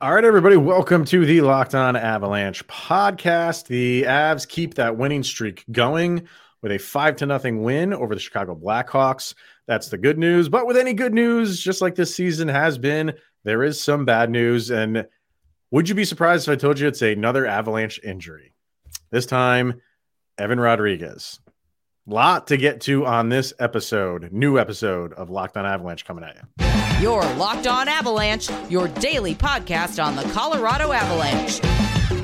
All right, everybody, welcome to the Locked On Avalanche podcast. The Avs keep that winning streak going with a five to nothing win over the Chicago Blackhawks. That's the good news. But with any good news, just like this season has been, there is some bad news. And would you be surprised if I told you it's another Avalanche injury? This time, Evan Rodrigues. Lot to get to on this episode, new episode of Locked On Avalanche coming at you. Your Locked On Avalanche, your daily podcast on the Colorado Avalanche.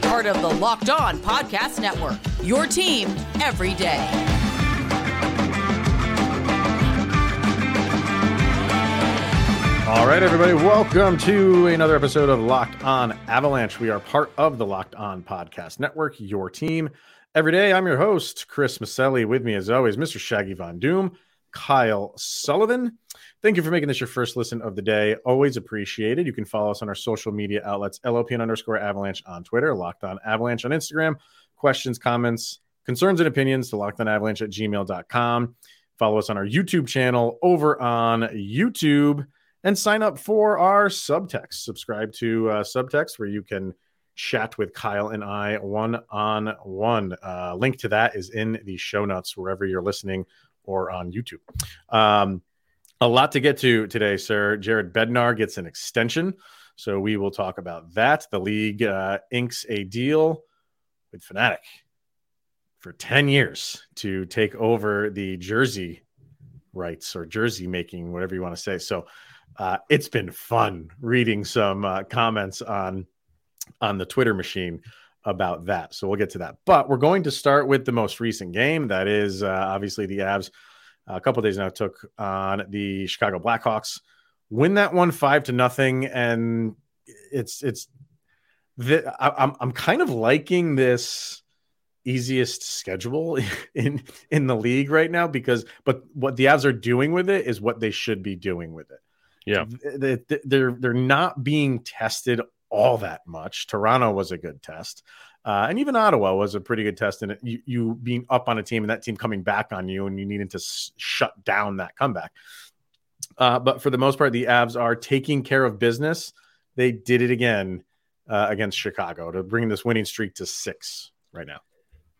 Part of the Locked On Podcast Network. Your team every day. All right, everybody, welcome to another episode of Locked On Avalanche. We are part of the Locked On Podcast Network, your team Every day, I'm your host, Chris Maselli. With me, as always, Mr. Shaggy Von Doom, Kyle Sullivan. Thank you for making this your first listen of the day. Always appreciated. You can follow us on our social media outlets, LOPN underscore avalanche on Twitter, Locked On Avalanche on Instagram. Questions, comments, concerns, and opinions to lockedonavalanche at gmail.com. Follow us on our YouTube channel over on YouTube and sign up for our subtext. Subscribe to uh, subtext where you can chat with Kyle and I one on one. link to that is in the show notes wherever you're listening or on YouTube. Um, a lot to get to today, sir. Jared Bednar gets an extension. So we will talk about that. The league uh, inks a deal with Fanatic for 10 years to take over the jersey rights or jersey making, whatever you want to say. So uh, it's been fun reading some uh, comments on on the Twitter machine about that. So we'll get to that. But we're going to start with the most recent game. That is uh, obviously the Avs. a couple days now took on the Chicago Blackhawks. Win that one five to nothing, and it's it's. The, I, I'm I'm kind of liking this easiest schedule in in the league right now because but what the Avs are doing with it is what they should be doing with it. Yeah. They're they're not being tested all that much. Toronto was a good test. Uh, and even Ottawa was a pretty good test And. You, you, being up on a team and that team coming back on you, and you needed to shut down that comeback. Uh, but for the most part, the Avs are taking care of business. They did it again uh, against Chicago to bring this winning streak to six right now.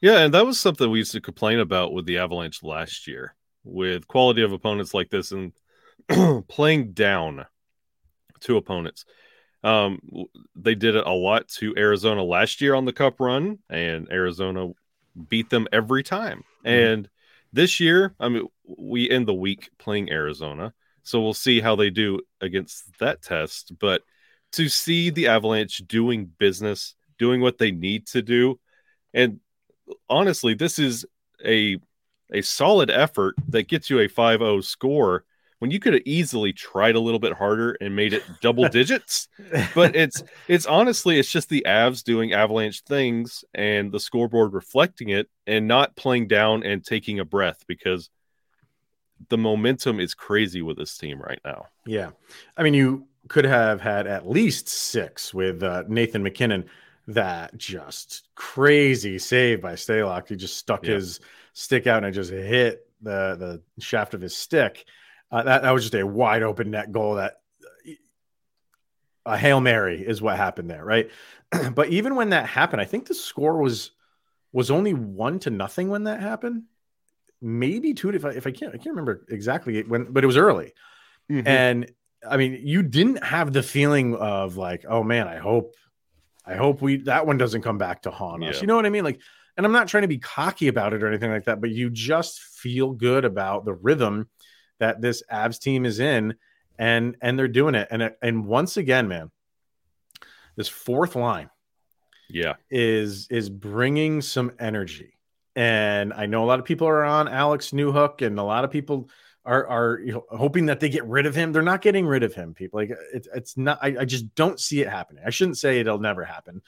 Yeah, and that was something we used to complain about with the Avalanche last year, with quality of opponents like this and playing down to opponents. Um, they did it a lot to Arizona last year on the Cup run, and Arizona beat them every time. Mm-hmm. And this year, I mean, we end the week playing Arizona, so we'll see how they do against that test. But to see the Avalanche doing business, doing what they need to do, and honestly, this is a a solid effort that gets you a 5-0 score when you could have easily tried a little bit harder and made it double digits. But it's it's honestly it's just the Avs doing Avalanche things and the scoreboard reflecting it and not playing down and taking a breath because the momentum is crazy with this team right now. Yeah. I mean, you could have had at least six with uh, Nathan MacKinnon. That just crazy save by Stalock. He just stuck yeah. his stick out and it just hit the the shaft of his stick. Uh, that, that was just a wide open net goal that a hail mary is what happened there, right? but even when that happened, I think the score was was only one to nothing when that happened. Maybe two if I if I can't I can't remember exactly when, but it was early. Mm-hmm. And I mean, you didn't have the feeling of like, oh man, I hope I hope we that one doesn't come back to haunt us. You know what I mean? Like, and I'm not trying to be cocky about it or anything like that, but you just feel good about the rhythm that this Avs team is in, and and they're doing it. And and once again, man, this fourth line, yeah, is is bringing some energy. And I know a lot of people are on Alex Newhook, and a lot of people are are you know, hoping that they get rid of him. They're not getting rid of him. People like it's it's not. I, I just don't see it happening. I shouldn't say it'll never happen.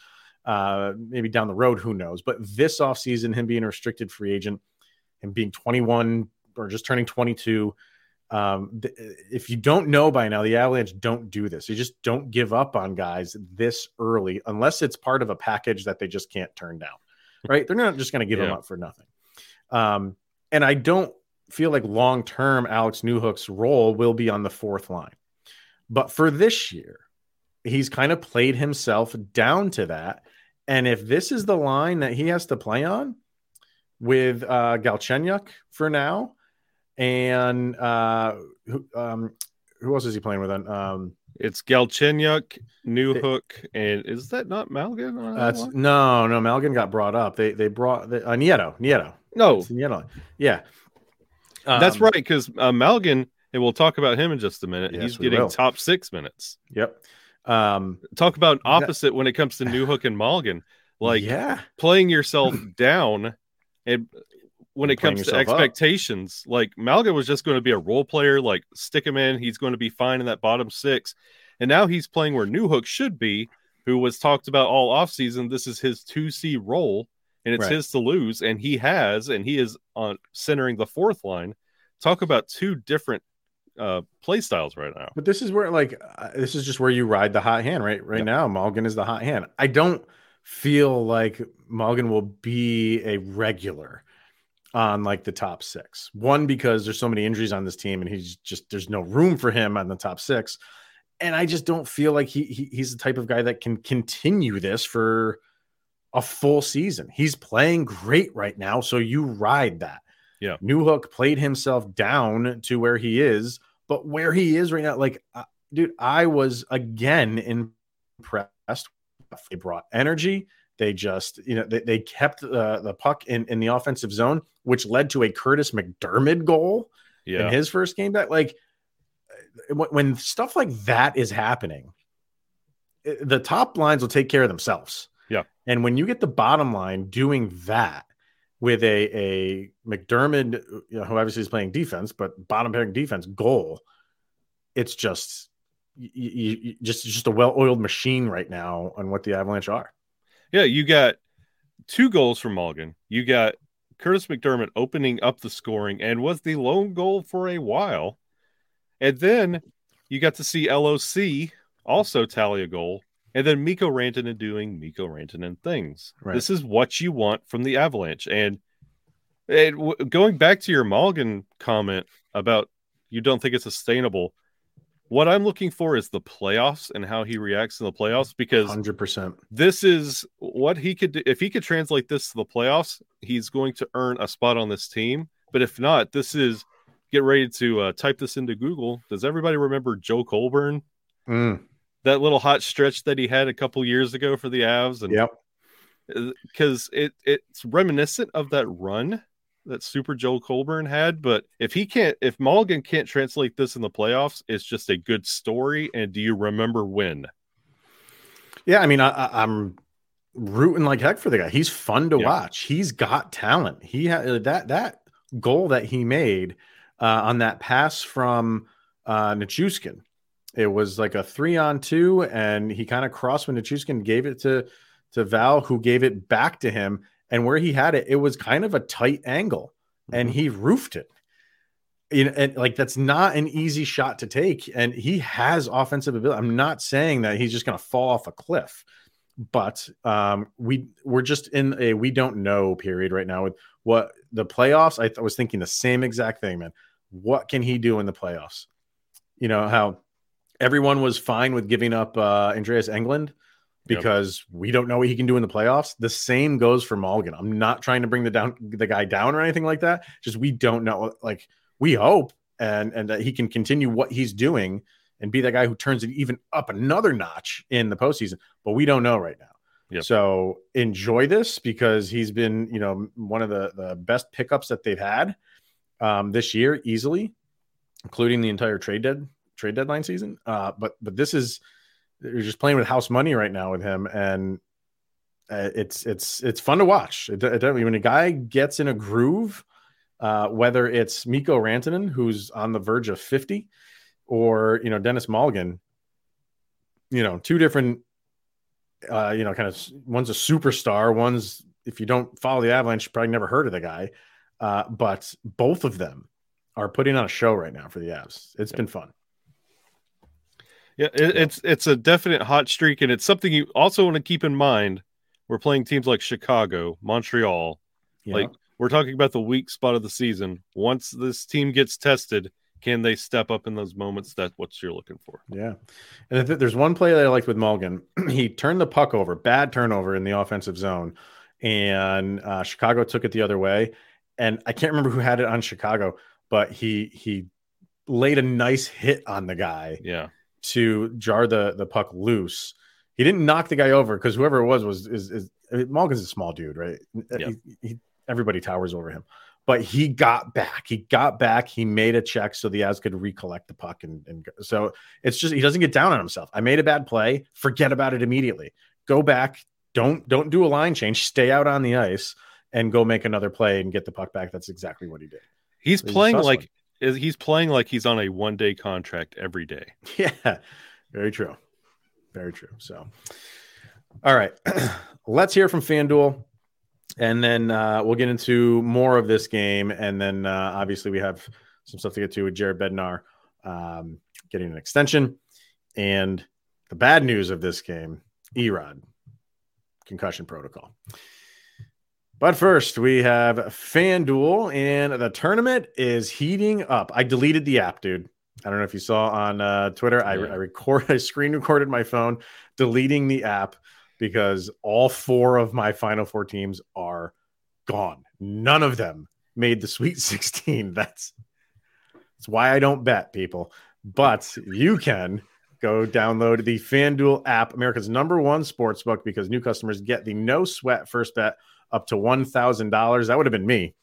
Uh, maybe down the road, who knows? But this offseason, him being a restricted free agent, him being 21 or just turning 22, um, th- if you don't know by now, the Avalanche don't do this. You just don't give up on guys this early unless it's part of a package that they just can't turn down. Right? They're not just going to give yeah. them up for nothing. Um, and I don't feel like long term Alex Newhook's role will be on the fourth line. But for this year, he's kind of played himself down to that. And if this is the line that he has to play on with uh, Galchenyuk for now, and uh, who, um, who else is he playing with? Um, it's Galchenyuk, Newhook, and is that not Malgin? That's no, no. Malgin got brought up. They they brought the, uh, Nieto. Nieto. No, Nieto. Yeah, um, that's right. Because uh, Malgin, and we'll talk about him in just a minute. Yes, He's getting will. top six minutes. Yep. Um, Talk about opposite when it comes to Newhook and Malgin. Like yeah, playing yourself down, and when it comes to yourself up. expectations, like Malgin was just going to be a role player. Like stick him in, he's going to be fine in that bottom six. And now he's playing where Newhook should be, who was talked about all offseason. This is his 2C role, and it's Right. his to lose. And he has, and he is on centering the fourth line. Talk about two different uh play styles right now. But this is where, like, uh, this is just where you ride the hot hand, right? Right Yeah. now, Malgin is the hot hand. I don't feel like Malgin will be a regular on like the top six. One, because there's so many injuries on this team, and he's just there's no room for him on the top six. And I just don't feel like he, he he's the type of guy that can continue this for a full season. He's playing great right now, so you ride that. Yeah. Newhook played himself down to where he is, but where he is right now, like, uh, dude, I was again impressed. They brought energy. They just, you know, they, they kept uh, the puck in, in the offensive zone, which led to a Kurtis MacDermid goal Yeah. in his first game back. Like, uh, when, stuff like that is happening, the top lines will take care of themselves. Yeah. And when you get the bottom line doing that with a a MacDermid, you know, who obviously is playing defense, but bottom pairing defense goal, it's just you, you, just just a well oiled machine right now on what the Avalanche are. Yeah, you got two goals from Malgin. You got Kurtis MacDermid opening up the scoring and was the lone goal for a while. And then you got to see LOC also tally a goal. And then Mikko Rantanen doing Mikko Rantanen things. Right. This is what you want from the Avalanche. And it, w- going back to your Malgin comment about you don't think it's sustainable, what I'm looking for is the playoffs and how he reacts in the playoffs because Hundred percent. this is what he could do. If he could translate this to the playoffs, he's going to earn a spot on this team. But if not, this is get ready to uh, type this into Google. Does everybody remember Joe Colborne? Mm, That little hot stretch that he had a couple years ago for the Avs, and yep. because it it's reminiscent of that run that Super Joe Colborne had. But if he can't, if Malgin can't translate this in the playoffs, it's just a good story. And do you remember when? Yeah, I mean, I, I'm rooting like heck for the guy. He's fun to Yeah. watch. He's got talent. He had that that goal that he made uh, on that pass from uh, Nichushkin. It was like a three on two, and he kind of crossed when Nichushkin gave it to to Val, who gave it back to him. And where he had it, it was kind of a tight angle, and he roofed it. You know, and like that's not an easy shot to take. And he has offensive ability. I'm not saying that he's just going to fall off a cliff, but um, we we're just in a we don't know period right now with what the playoffs. I th- was thinking the same exact thing, man. What can he do in the playoffs? You know how everyone was fine with giving up uh, Andreas Englund Yep. because we don't know what he can do in the playoffs. The same goes for Malgin. I'm not trying to bring the down the guy down or anything like that. Just we don't know. Like we hope and and that he can continue what he's doing and be that guy who turns it even up another notch in the postseason. But we don't know right now. Yep. So enjoy this because he's been, you know, one of the the best pickups that they've had um, this year easily, including the entire trade dead trade deadline season. Uh, but but this is you're just playing with house money right now with him, and uh, it's it's it's fun to watch. It, it, when a guy gets in a groove, uh, whether it's Mikko Rantanen who's on the verge of fifty, or you know Denis Malgin, you know two different, uh, you know, kind of one's a superstar, one's if you don't follow the Avalanche, you probably never heard of the guy, uh, but both of them are putting on a show right now for the Avs. It's been fun. Yeah, it, it's it's a definite hot streak, and it's something you also want to keep in mind. We're playing teams like Chicago, Montreal. you Like we're talking about the weak spot of the season. Once this team gets tested, can they step up in those moments? That's what you're looking for. Yeah. And th- there's one play that I liked with Malgin. he turned the puck over, bad turnover in the offensive zone, and uh, Chicago took it the other way. And I can't remember who had it on Chicago, but he he laid a nice hit on the guy. Yeah. To jar the the puck loose. He didn't knock the guy over because whoever it was was is, is I mean, Malgin's a small dude, right? Uh, yeah. He, he, everybody towers over him but he got back. He got back. He made a check so the Avs could recollect the puck, and, and so it's just he doesn't get down on himself. I made a bad play. Forget about it immediately. Go back. Don't don't do a line change. Stay out on the ice and go make another play and get the puck back. That's exactly what he did. He's He's playing hustling. Like he's playing like he's on a one day contract every day. Yeah, very true. Very true. So, all right, let's hear from FanDuel, and then uh, we'll get into more of this game. And then uh, obviously we have some stuff to get to with Jared Bednar um, getting an extension, and the bad news of this game: E-Rod concussion protocol. But first, we have FanDuel, and the tournament is heating up. I deleted the app, dude. I don't know if you saw on uh, Twitter. I, I record, I screen recorded my phone, deleting the app because all four of my Final Four teams are gone. None of them made the Sweet 16. That's that's why I don't bet, people. But you can go download the FanDuel app, America's number one sports book, because new customers get the no sweat first bet up to $1,000. That would have been me.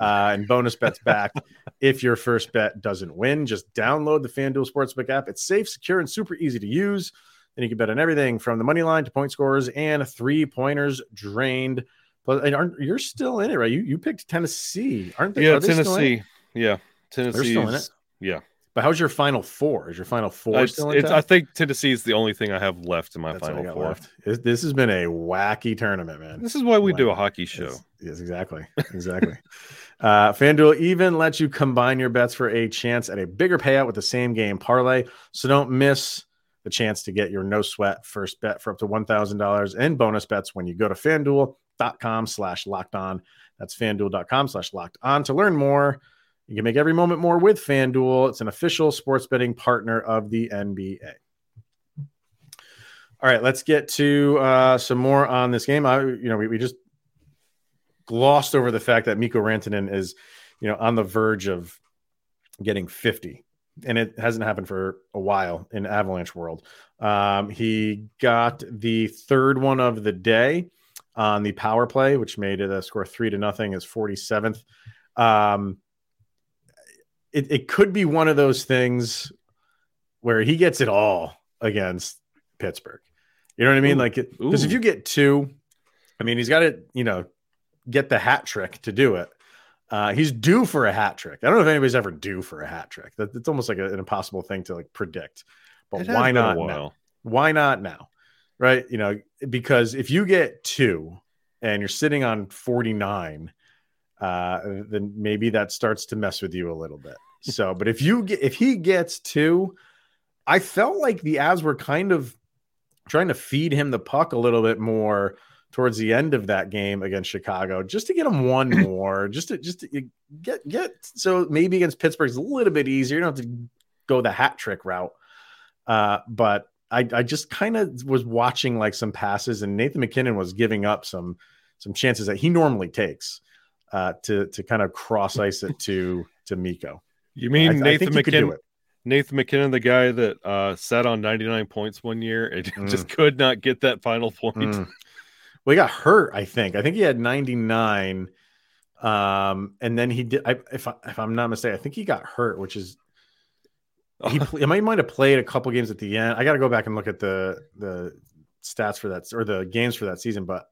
Uh, and bonus bets back if your first bet doesn't win. Just download the FanDuel Sportsbook app. It's safe, secure, and super easy to use. And you can bet on everything from the money line to point scores and three pointers drained. But and aren't, you're still in it, right? You you picked Tennessee, aren't they? Yeah, Are they still in it? Tennessee. Yeah, Tennessee. still in it? Yeah, But how's your final four? Is your final four it's, still in it's, I think Tennessee is the only thing I have left in my That's final four. left. This, this has been a wacky tournament, man. This is why we do a hockey show. Yes, exactly. Exactly. uh, FanDuel even lets you combine your bets for a chance at a bigger payout with the same game parlay. So don't miss the chance to get your no sweat first bet for up to $1,000 in bonus bets when you go to fanduel.com slash locked on. That's fanduel.com slash locked on to learn more. You can make every moment more with FanDuel. It's an official sports betting partner of the NBA. All right, let's get to uh, some more on this game. I, you know, we, we just glossed over the fact that Mikko Rantanen is, you know, on the verge of getting 50, and it hasn't happened for a while in Avalanche world. Um, he got the third one of the day on the power play, which made it a score three to nothing. Is 47th. Um, it, it could be one of those things where he gets it all against Pittsburgh. You know what I mean? Ooh. Like, because if you get two, I mean, he's got to, you know, get the hat trick to do it. Uh, he's due for a hat trick. I don't know if anybody's ever due for a hat trick. That, it's almost like a- an impossible thing to like predict. But It why not now? Why not now? Right? You know, because if you get two and you're sitting on 49, uh, then maybe that starts to mess with you a little bit. So, but if you get if he gets two, I felt like the Avs were kind of trying to feed him the puck a little bit more towards the end of that game against Chicago, just to get him one more, just to just to get get so maybe against Pittsburgh's a little bit easier. You don't have to go the hat trick route. Uh, but I, I just kind of was watching like some passes, and Nathan MacKinnon was giving up some some chances that he normally takes uh, to to kind of cross ice it to to Mikko. You mean I- I Nathan think you could do MacKinnon? Nathan MacKinnon, the guy that uh, sat on 99 points one year and Mm. just could not get that final point. Mm. Well, he got hurt. I think. I think he had 99, um, and then he did. I, if I, if I'm not mistaken, I think he got hurt, which is he. He might might have played a couple games at the end. I got to go back and look at the the stats for that or the games for that season, but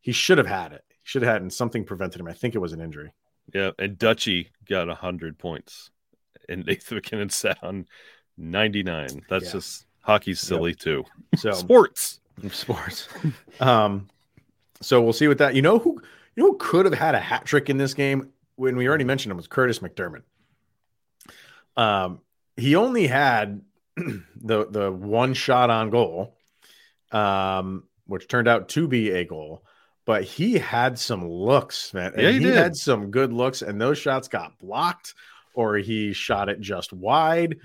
he should have had it. Should have had, and something prevented him. I think it was an injury. Yeah, and Dutchy got 100 points, and Nathan MacKinnon sat on 99. That's Yeah. just hockey's silly too. So Sports. sports. um, so we'll see with that. You know who you know who could have had a hat trick in this game when we already mentioned him was Kurtis MacDermid. Um, he only had the the one shot on goal, um, which turned out to be a goal. But he had some looks, man. And Yeah, he did. had some good looks, and those shots got blocked or he shot it just wide.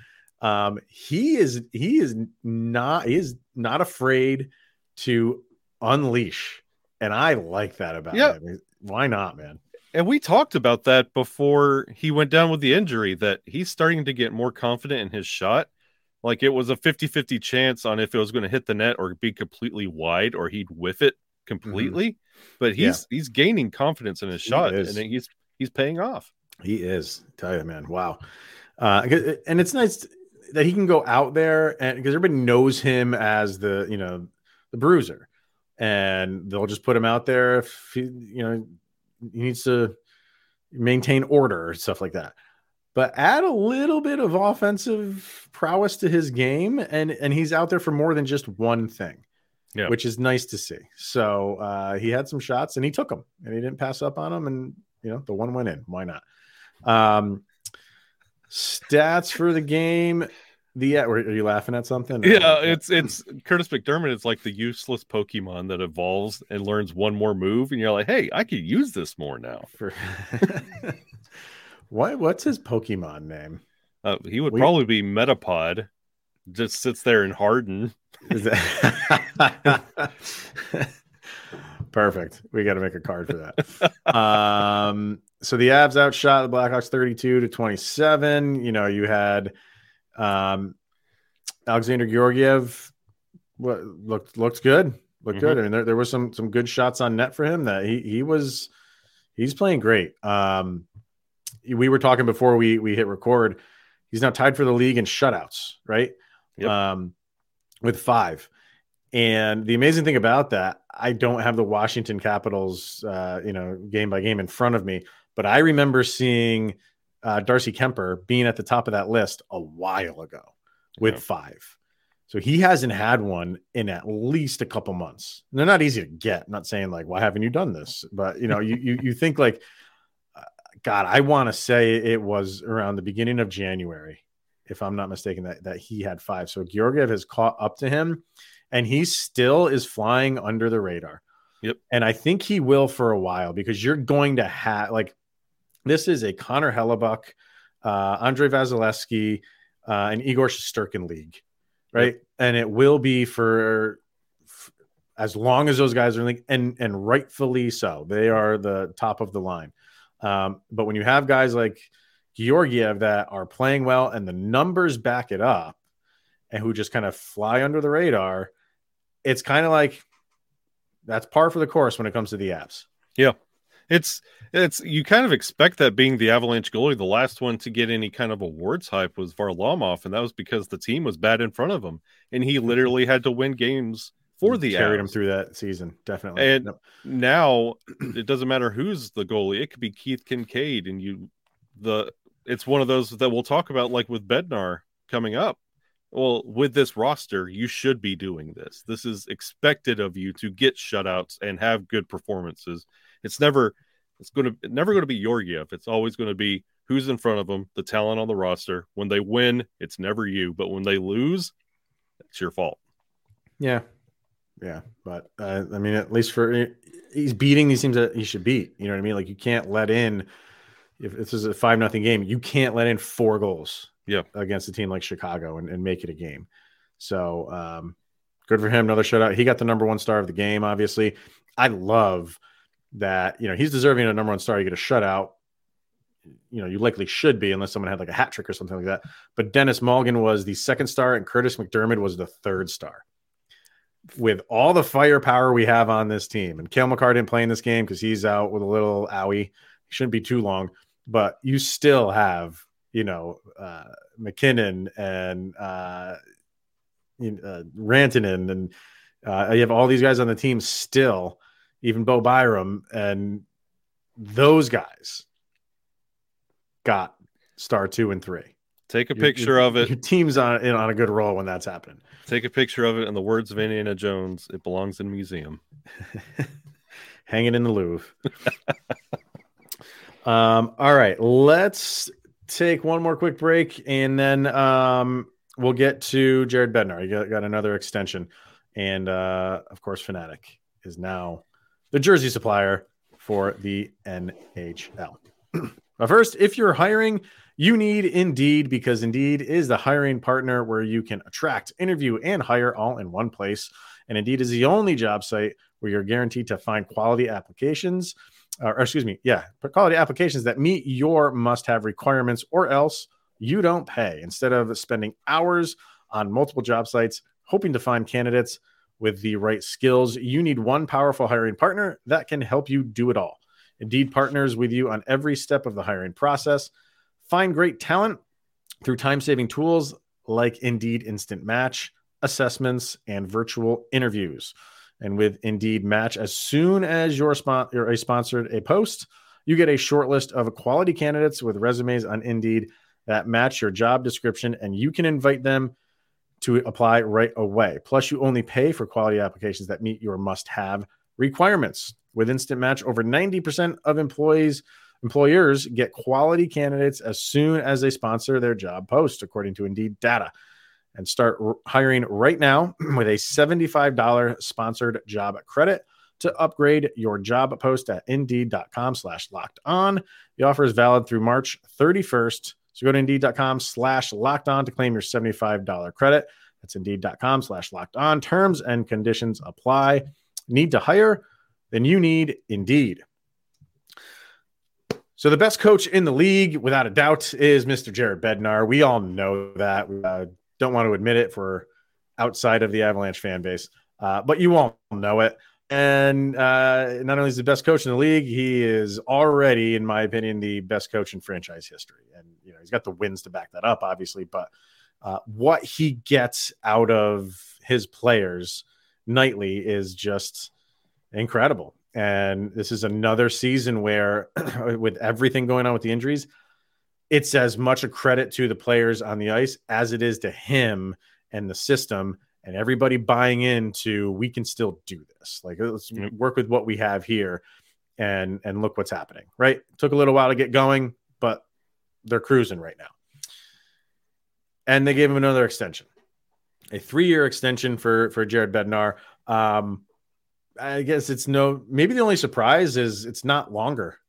Um, he is he is not he is not afraid to unleash, and I like that about Yeah. him. Why not, man? And we talked about that before he went down with the injury that he's starting to get more confident in his shot. Like it was a 50 50 chance on if it was going to hit the net or be completely wide or he'd whiff it completely. But he's he's gaining confidence in his He shot is. and he's he's paying off. He is. Tell you, man. Wow. Uh, and it's nice that he can go out there and because everybody knows him as the you know the bruiser, and they'll just put him out there if he, you know he needs to maintain order or stuff like that. But add a little bit of offensive prowess to his game, and and he's out there for more than just one thing. Yeah. which is nice to see. So uh, he had some shots and he took them, and he didn't pass up on them, and you know the one went in. Why not? Um, stats for the game. The where are you laughing at something? Yeah, it's it's Kurtis MacDermid is like the useless Pokemon that evolves and learns one more move, and you're like, hey, I could use this more now. for what? What's his Pokemon name? Uh, he would We- probably be Metapod, just sits there and harden. Perfect? We got to make a card for that. um, so the Avs outshot the Blackhawks 32 to 27. You know, you had um, Alexander Georgiev. What looked looked good. Looked good. I mean, there, there were some some good shots on net for him. That he he was he's playing great. Um, we were talking before we we hit record. He's now tied for the league in shutouts, right? Yep. Um, with five. And the amazing thing about that, I don't have the Washington Capitals, uh, you know, game by game in front of me, but I remember seeing uh, Darcy Kuemper being at the top of that list a while ago with Yeah. five. So he hasn't had one in at least a couple months. And they're not easy to get. I'm not saying like, why haven't you done this? But you know, you you you think like, uh, God, I want to say it was around the beginning of January, if I'm not mistaken, that that he had five. So Georgiev has caught up to him, and he still is flying under the radar. Yep. And I think he will for a while because you're going to have like this is a Connor Hellebuyck, uh, Andre Vasilevskiy, uh, and Igor Shesterkin league, right? And it will be for, f- as long as those guys are in league, and and rightfully so. They are the top of the line. Um, but when you have guys like Georgiev that are playing well and the numbers back it up, and who just kind of fly under the radar, it's kind of like that's par for the course when it comes to the Avs. Yeah. It's it's you kind of expect that being the Avalanche goalie, the last one to get any kind of awards hype was Varlamov, and that was because the team was bad in front of him, and he mm-hmm. literally had to win games for the carried him through that season, definitely. And- Yep. now it doesn't matter who's the goalie it could be keith kinkaid and you the it's one of those that we'll talk about like with bednar coming up. Well with this roster you should be doing this. This is expected of you to get shutouts and have good performances. It's never it's going to never going to be your gift it's always going to be who's in front of them the talent on the roster. When they win it's never you. But when they lose it's your fault. Yeah, yeah, but uh, I mean, at least for he's beating these teams that he should beat. You know what I mean? Like you can't let in if this is a five nothing game, you can't let in four goals. Yeah. against a team like Chicago and, and make it a game. So um, good for him. Another shutout. He got the number one star of the game. Obviously, I love that. You know, he's deserving of a number one star. You get a shutout. You know, you likely should be unless someone had like a hat trick or something like that. But Denis Malgin was the second star, and Kurtis MacDermid was the third star. With all the firepower we have on this team, and Cale Makar didn't play in this game because he's out with a little owie. Shouldn't be too long, but you still have, you know, uh, MacKinnon and uh, uh, Rantanen, and uh, you have all these guys on the team still, even Bo Byram, and those guys got star two and three. take a Your- picture your- of it Your team's on in on a good roll when that's happening. Take a picture of it in the words of Indiana Jones. It belongs in a museum. Hanging in the Louvre. um, all right, let's take one more quick break and then um, we'll get to Jared Bednar. You got, got another extension. And uh, of course, Fanatics is now the jersey supplier for the NHL. But first, if you're hiring, you need Indeed because Indeed is the hiring partner where you can attract, interview, and hire all in one place. And Indeed is the only job site where you're guaranteed to find quality applications, or, excuse me, yeah, quality applications that meet your must have requirements, or else you don't pay. Instead of spending hours on multiple job sites hoping to find candidates with the right skills, you need one powerful hiring partner that can help you do it all. Indeed partners with you on every step of the hiring process. Find great talent through time saving tools like Indeed Instant Match, assessments, and virtual interviews. And with Indeed Match, as soon as you're, spon- you're a sponsored a post, you get a short list of quality candidates with resumes on Indeed that match your job description, and you can invite them to apply right away. Plus, you only pay for quality applications that meet your must have requirements. With Instant Match, over 90% of employees employers get quality candidates as soon as they sponsor their job post, according to Indeed data. And start r- hiring right now with a $75 sponsored job credit to upgrade your job post at indeed.com slash locked on. The offer is valid through March 31st. So go to indeed.com slash locked on to claim your $75 credit. That's indeed.com slash locked on. Terms and conditions apply. Need to hire? Then you need Indeed. So the best coach in the league, without a doubt, is Mr. Jared Bednar. We all know that. Uh, don't want to admit it for outside of the Avalanche fan base, uh, but you all know it. And uh, not only is the best coach in the league, he is already, in my opinion, the best coach in franchise history. And you know he's got the wins to back that up, obviously. But uh, what he gets out of his players nightly is just incredible. And this is another season where, with everything going on with the injuries, it's as much a credit to the players on the ice as it is to him and the system and everybody buying into we can still do this. Like let's work with what we have here and and look what's happening. Right? took a little while to get going, but they're cruising right now. And they gave him another extension. A 3-year extension for for Jared Bednar. Um I guess it's no maybe the only surprise is it's not longer.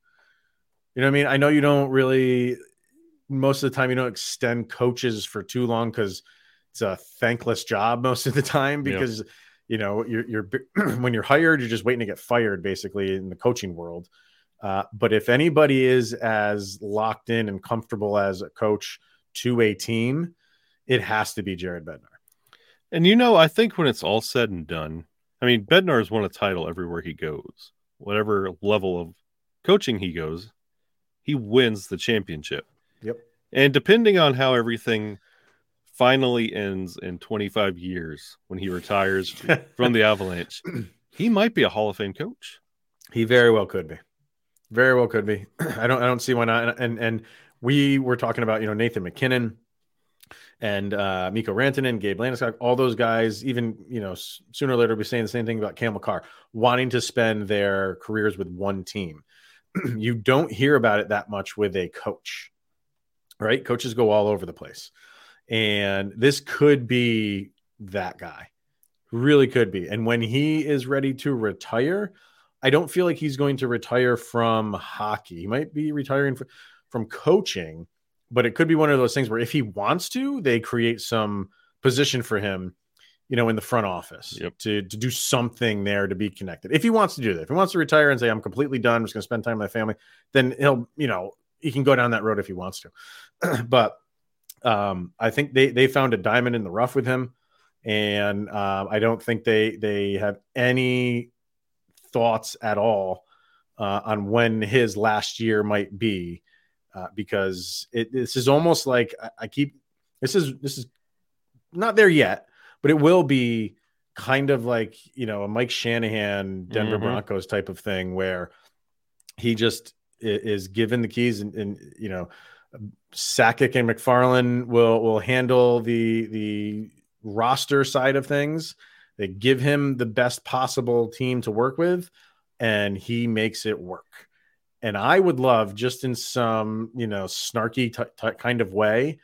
You know what I mean? I know you don't really most of the time you don't extend coaches for too long because it's a thankless job most of the time because yep. you know you're, you're when you're hired you're just waiting to get fired basically in the coaching world. Uh, but if anybody is as locked in and comfortable as a coach to a team it has to be jared bednar. And you know i think when it's all said and done i mean bednar has won a title everywhere he goes. Whatever level of coaching he goes he wins the championship yep and depending on how everything finally ends in 25 years when he retires from the Avalanche, he might be a Hall of Fame coach. He very well could be. Very well could be. I don't I don't see why not. And and we were talking about, you know, Nathan MacKinnon and uh Mikko Rantanen, Gabe Landeskog, all those guys, even, you know, sooner or later be saying the same thing about Cale Makar, wanting to spend their careers with one team. you don't hear about it that much with a coach. Right? Coaches go all over the place. And this could be that guy. Really could be. And when he is ready to retire, I don't feel like he's going to retire from hockey. He might be retiring from coaching, but it could be one of those things where if he wants to, they create some position for him, you know, in the front office yep. to, to do something there to be connected. If he wants to do that, if he wants to retire and say, I'm completely done, I'm just going to spend time with my family, then he'll, you know, he can go down that road if he wants to. but um, I think they they found a diamond in the rough with him, and uh, I don't think they they have any thoughts at all uh, on when his last year might be, uh, because it, this is almost like I, I keep this is this is not there yet, but it will be kind of like you know a Mike Shanahan Denver mm-hmm. Broncos type of thing where he just is given the keys and, and you know Sakic and MacFarland will will handle the the roster side of things. They give him the best possible team to work with, and he makes it work. And I would love, just in some you know snarky t- t- kind of way,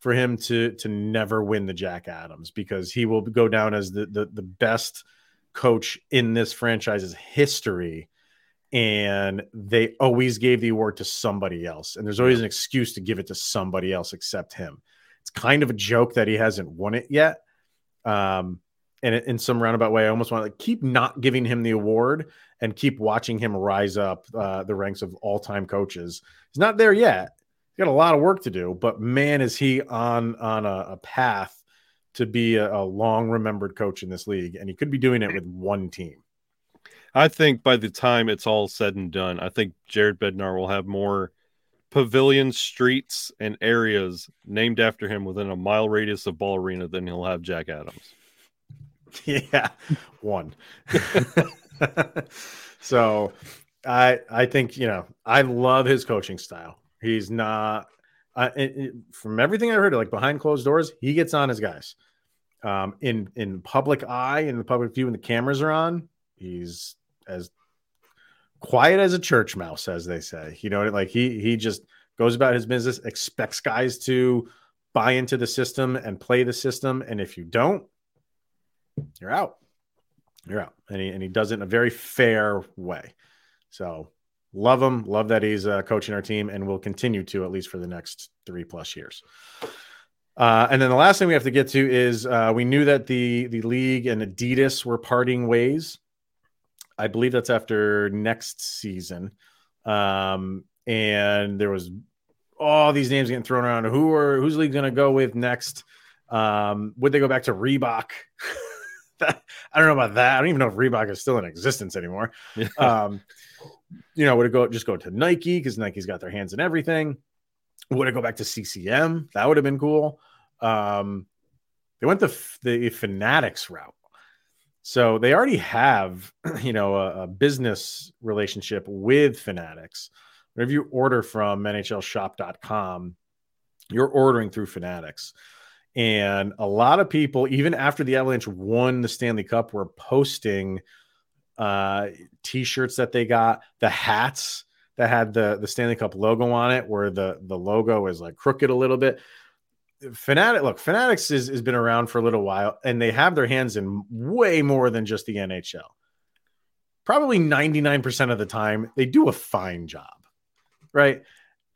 for him to to never win the Jack Adams because he will go down as the the, the best coach in this franchise's history and they always gave the award to somebody else. And there's always an excuse to give it to somebody else except him. It's kind of a joke that he hasn't won it yet. Um, and in some roundabout way, I almost want to like, keep not giving him the award and keep watching him rise up uh, the ranks of all time coaches. He's not there yet. He's got a lot of work to do, but man, is he on on a, a path to be a, a long remembered coach in this league, and he could be doing it with one team. I think by the time it's all said and done, I think Jared Bednar will have more pavilion streets, and areas named after him within a mile radius of Ball Arena than he'll have Jack Adams. Yeah, one. so I I think you know I love his coaching style. He's not uh, it, it, from everything I heard, like behind closed doors, he gets on his guys. Um, in in public eye, in the public view, when the cameras are on, he's as quiet as a church mouse, as they say. You know, like he he just goes about his business, expects guys to buy into the system and play the system, and if you don't, you're out. You're out, and he and he does it in a very fair way. So love him, love that he's uh, coaching our team, and will continue to at least for the next three plus years. Uh, and then the last thing we have to get to is uh, we knew that the the league and Adidas were parting ways. I believe that's after next season. Um, and there was all these names getting thrown around. Who are who's league going to go with next? Um, would they go back to Reebok? I don't know about that. I don't even know if Reebok is still in existence anymore. um, you know, would it go just go to Nike because Nike's got their hands in everything? Would it go back to CCM? That would have been cool. Um, they went the the Fanatics route. So they already have, you know, a, a business relationship with Fanatics. Whenever you order from NHLShop.com, you're ordering through Fanatics. And a lot of people, even after the Avalanche won the Stanley Cup, were posting uh, t-shirts that they got, the hats that had the the Stanley Cup logo on it, where the the logo is like crooked a little bit. Fanatic, look, Fanatics is, has been around for a little while, and they have their hands in way more than just the NHL. Probably 99% of the time, they do a fine job, right?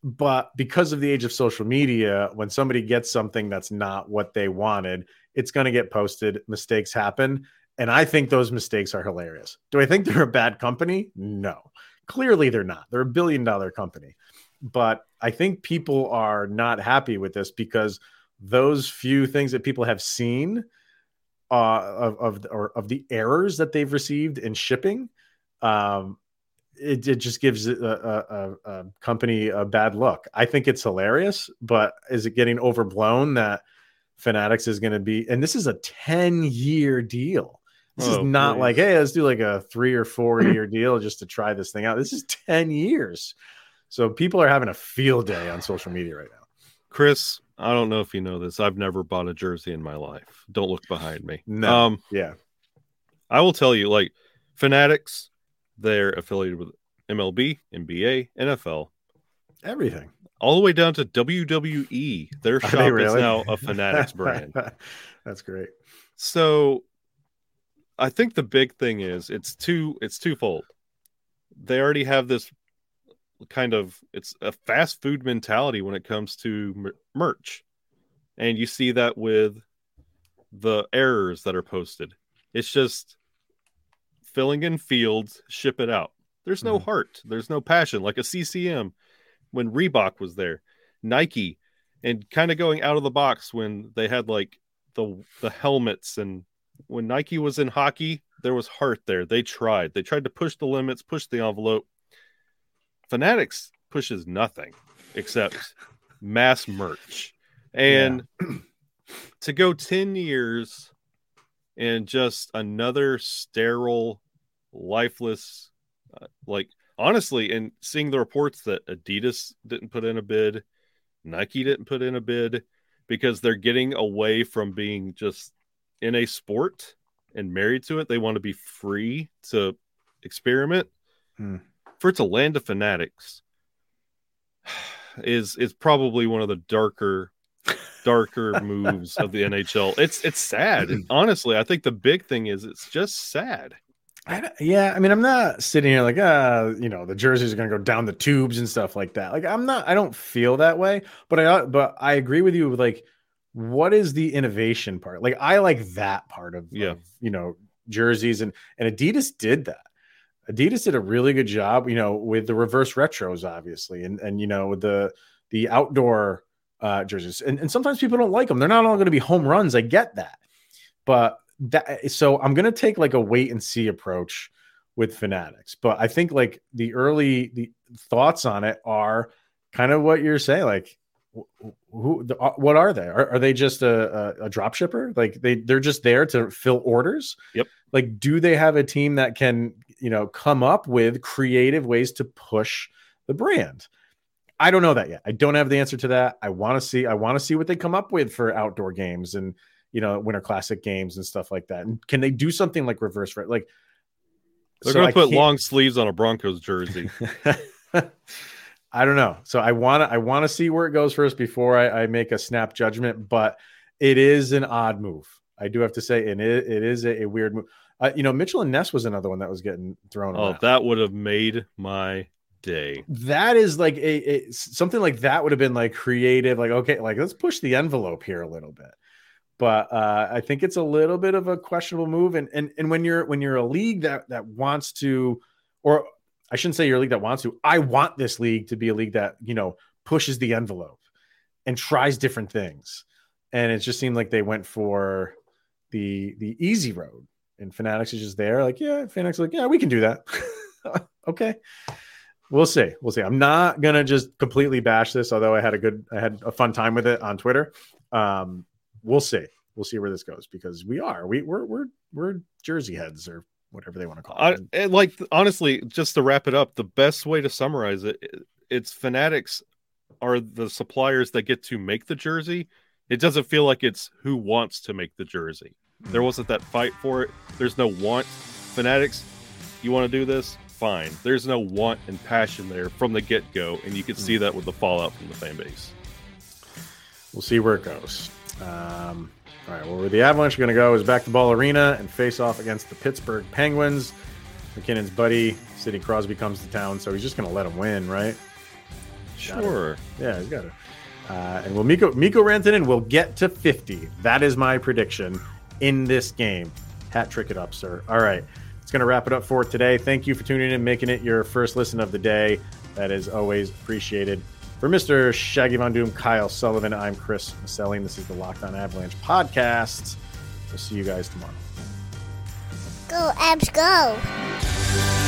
But because of the age of social media, when somebody gets something that's not what they wanted, it's going to get posted. Mistakes happen. And I think those mistakes are hilarious. Do I think they're a bad company? No. Clearly, they're not. They're a billion dollar company. But I think people are not happy with this because those few things that people have seen uh, of of or of the errors that they've received in shipping, um, it, it just gives a, a, a, company a bad look. I think it's hilarious, but is it getting overblown that Fanatics is going to be? And this is a ten year deal. This oh, is not please. like, hey, let's do like a three or four year deal just to try this thing out. This is ten years. So people are having a field day on social media right now. Chris, I don't know if you know this. I've never bought a jersey in my life. Don't look behind me. No. Um, yeah. I will tell you, like Fanatics, they're affiliated with MLB, NBA, NFL, everything, all the way down to WWE. Their shop really? is now a Fanatics brand. That's great. So, I think the big thing is it's two. It's twofold. They already have this kind of it's a fast food mentality when it comes to merch. And you see that with the errors that are posted. It's just filling in fields ship it out. There's no mm. heart. There's no passion. Like a ccm when reebok was there nike and kind of going out of the box when they had like the the helmets and when nike was in hockey there was heart there. They tried. They tried to push the limits push the envelope Fanatics pushes nothing except mass merch. And yeah. to go 10 years and just another sterile, lifeless, uh, like honestly, and seeing the reports that Adidas didn't put in a bid, Nike didn't put in a bid because they're getting away from being just in a sport and married to it. They want to be free to experiment. Hmm for it to land to Fanatics is is probably one of the darker darker moves of the NHL. It's it's sad. honestly, I think the big thing is it's just sad. I, yeah, I mean, I'm not sitting here like, uh, you know, the jerseys are going to go down the tubes and stuff like that. Like, I'm not, I don't feel that way. But I, but I agree with you with like, what is the innovation part? Like, I like that part of, yeah, of, you know, jerseys and and Adidas did that. Adidas did a really good job, you know, with the reverse retros, obviously, and and you know the the outdoor uh, jerseys. And, and sometimes people don't like them. They're not all going to be home runs. I get that, but that so I'm going to take like a wait and see approach with Fanatics. But I think like the early the thoughts on it are kind of what you're saying, like who the, uh, what are they are, are they just a, a, a, drop shipper like they they're just there to fill orders yep like do they have a team that can you know come up with creative ways to push the brand i don't know that yet i don't have the answer to that i want to see i want to see what they come up with for outdoor games and you know winter classic games and stuff like that and can they do something like reverse like they're so going to put long sleeves on a broncos jersey I don't know. So I want to I want to see where it goes first before I, I, make a snap judgment. But it is an odd move. I do have to say, and it, it is a, a weird move. Uh, you know, Mitchell and Ness was another one that was getting thrown. Oh, around. that would have made my day. That is like a, a something like that would have been like creative. Like okay, like let's push the envelope here a little bit. But uh, I think it's a little bit of a questionable move. And and and when you're when you're a league that that wants to, or I shouldn't say you're a league that wants to. I want this league to be a league that, you know, pushes the envelope and tries different things. And it just seemed like they went for the the easy road. And Fanatics is just there, like, yeah, Fanatics like, yeah, we can do that. okay. We'll see. We'll see. I'm not gonna just completely bash this, although I had a good I had a fun time with it on Twitter. Um, we'll see. We'll see where this goes because we are. We we're we're we're Jersey heads or whatever they want to call it. I, like honestly, just to wrap it up, the best way to summarize it, it's Fanatics are the suppliers that get to make the jersey. It doesn't feel like it's who wants to make the jersey. There wasn't that fight for it. There's no want. Fanatics, you want to do this? Fine. There's no want and passion there from the get go, and you can see that with the fallout from the fan base. We'll see where it goes. Um, all right, well, where the Avalanche are going to go is back to Ball Arena and face off against the Pittsburgh Penguins. MacKinnon's buddy, Sidney Crosby, comes to town, so he's just going to let him win, right? Sure. Yeah, he's got it. Uh, and will Mikko Mikko Rantanen will get to 50. That is my prediction in this game. Hat trick it up, sir. All right. It's going to wrap it up for today. Thank you for tuning in, making it your first listen of the day. That is always appreciated. For Mr. Shaggy Von Doom, Kyle Sullivan, I'm Chris Maselli. This is the Locked On Avalanche podcast. We'll see you guys tomorrow. Go, Avs, go.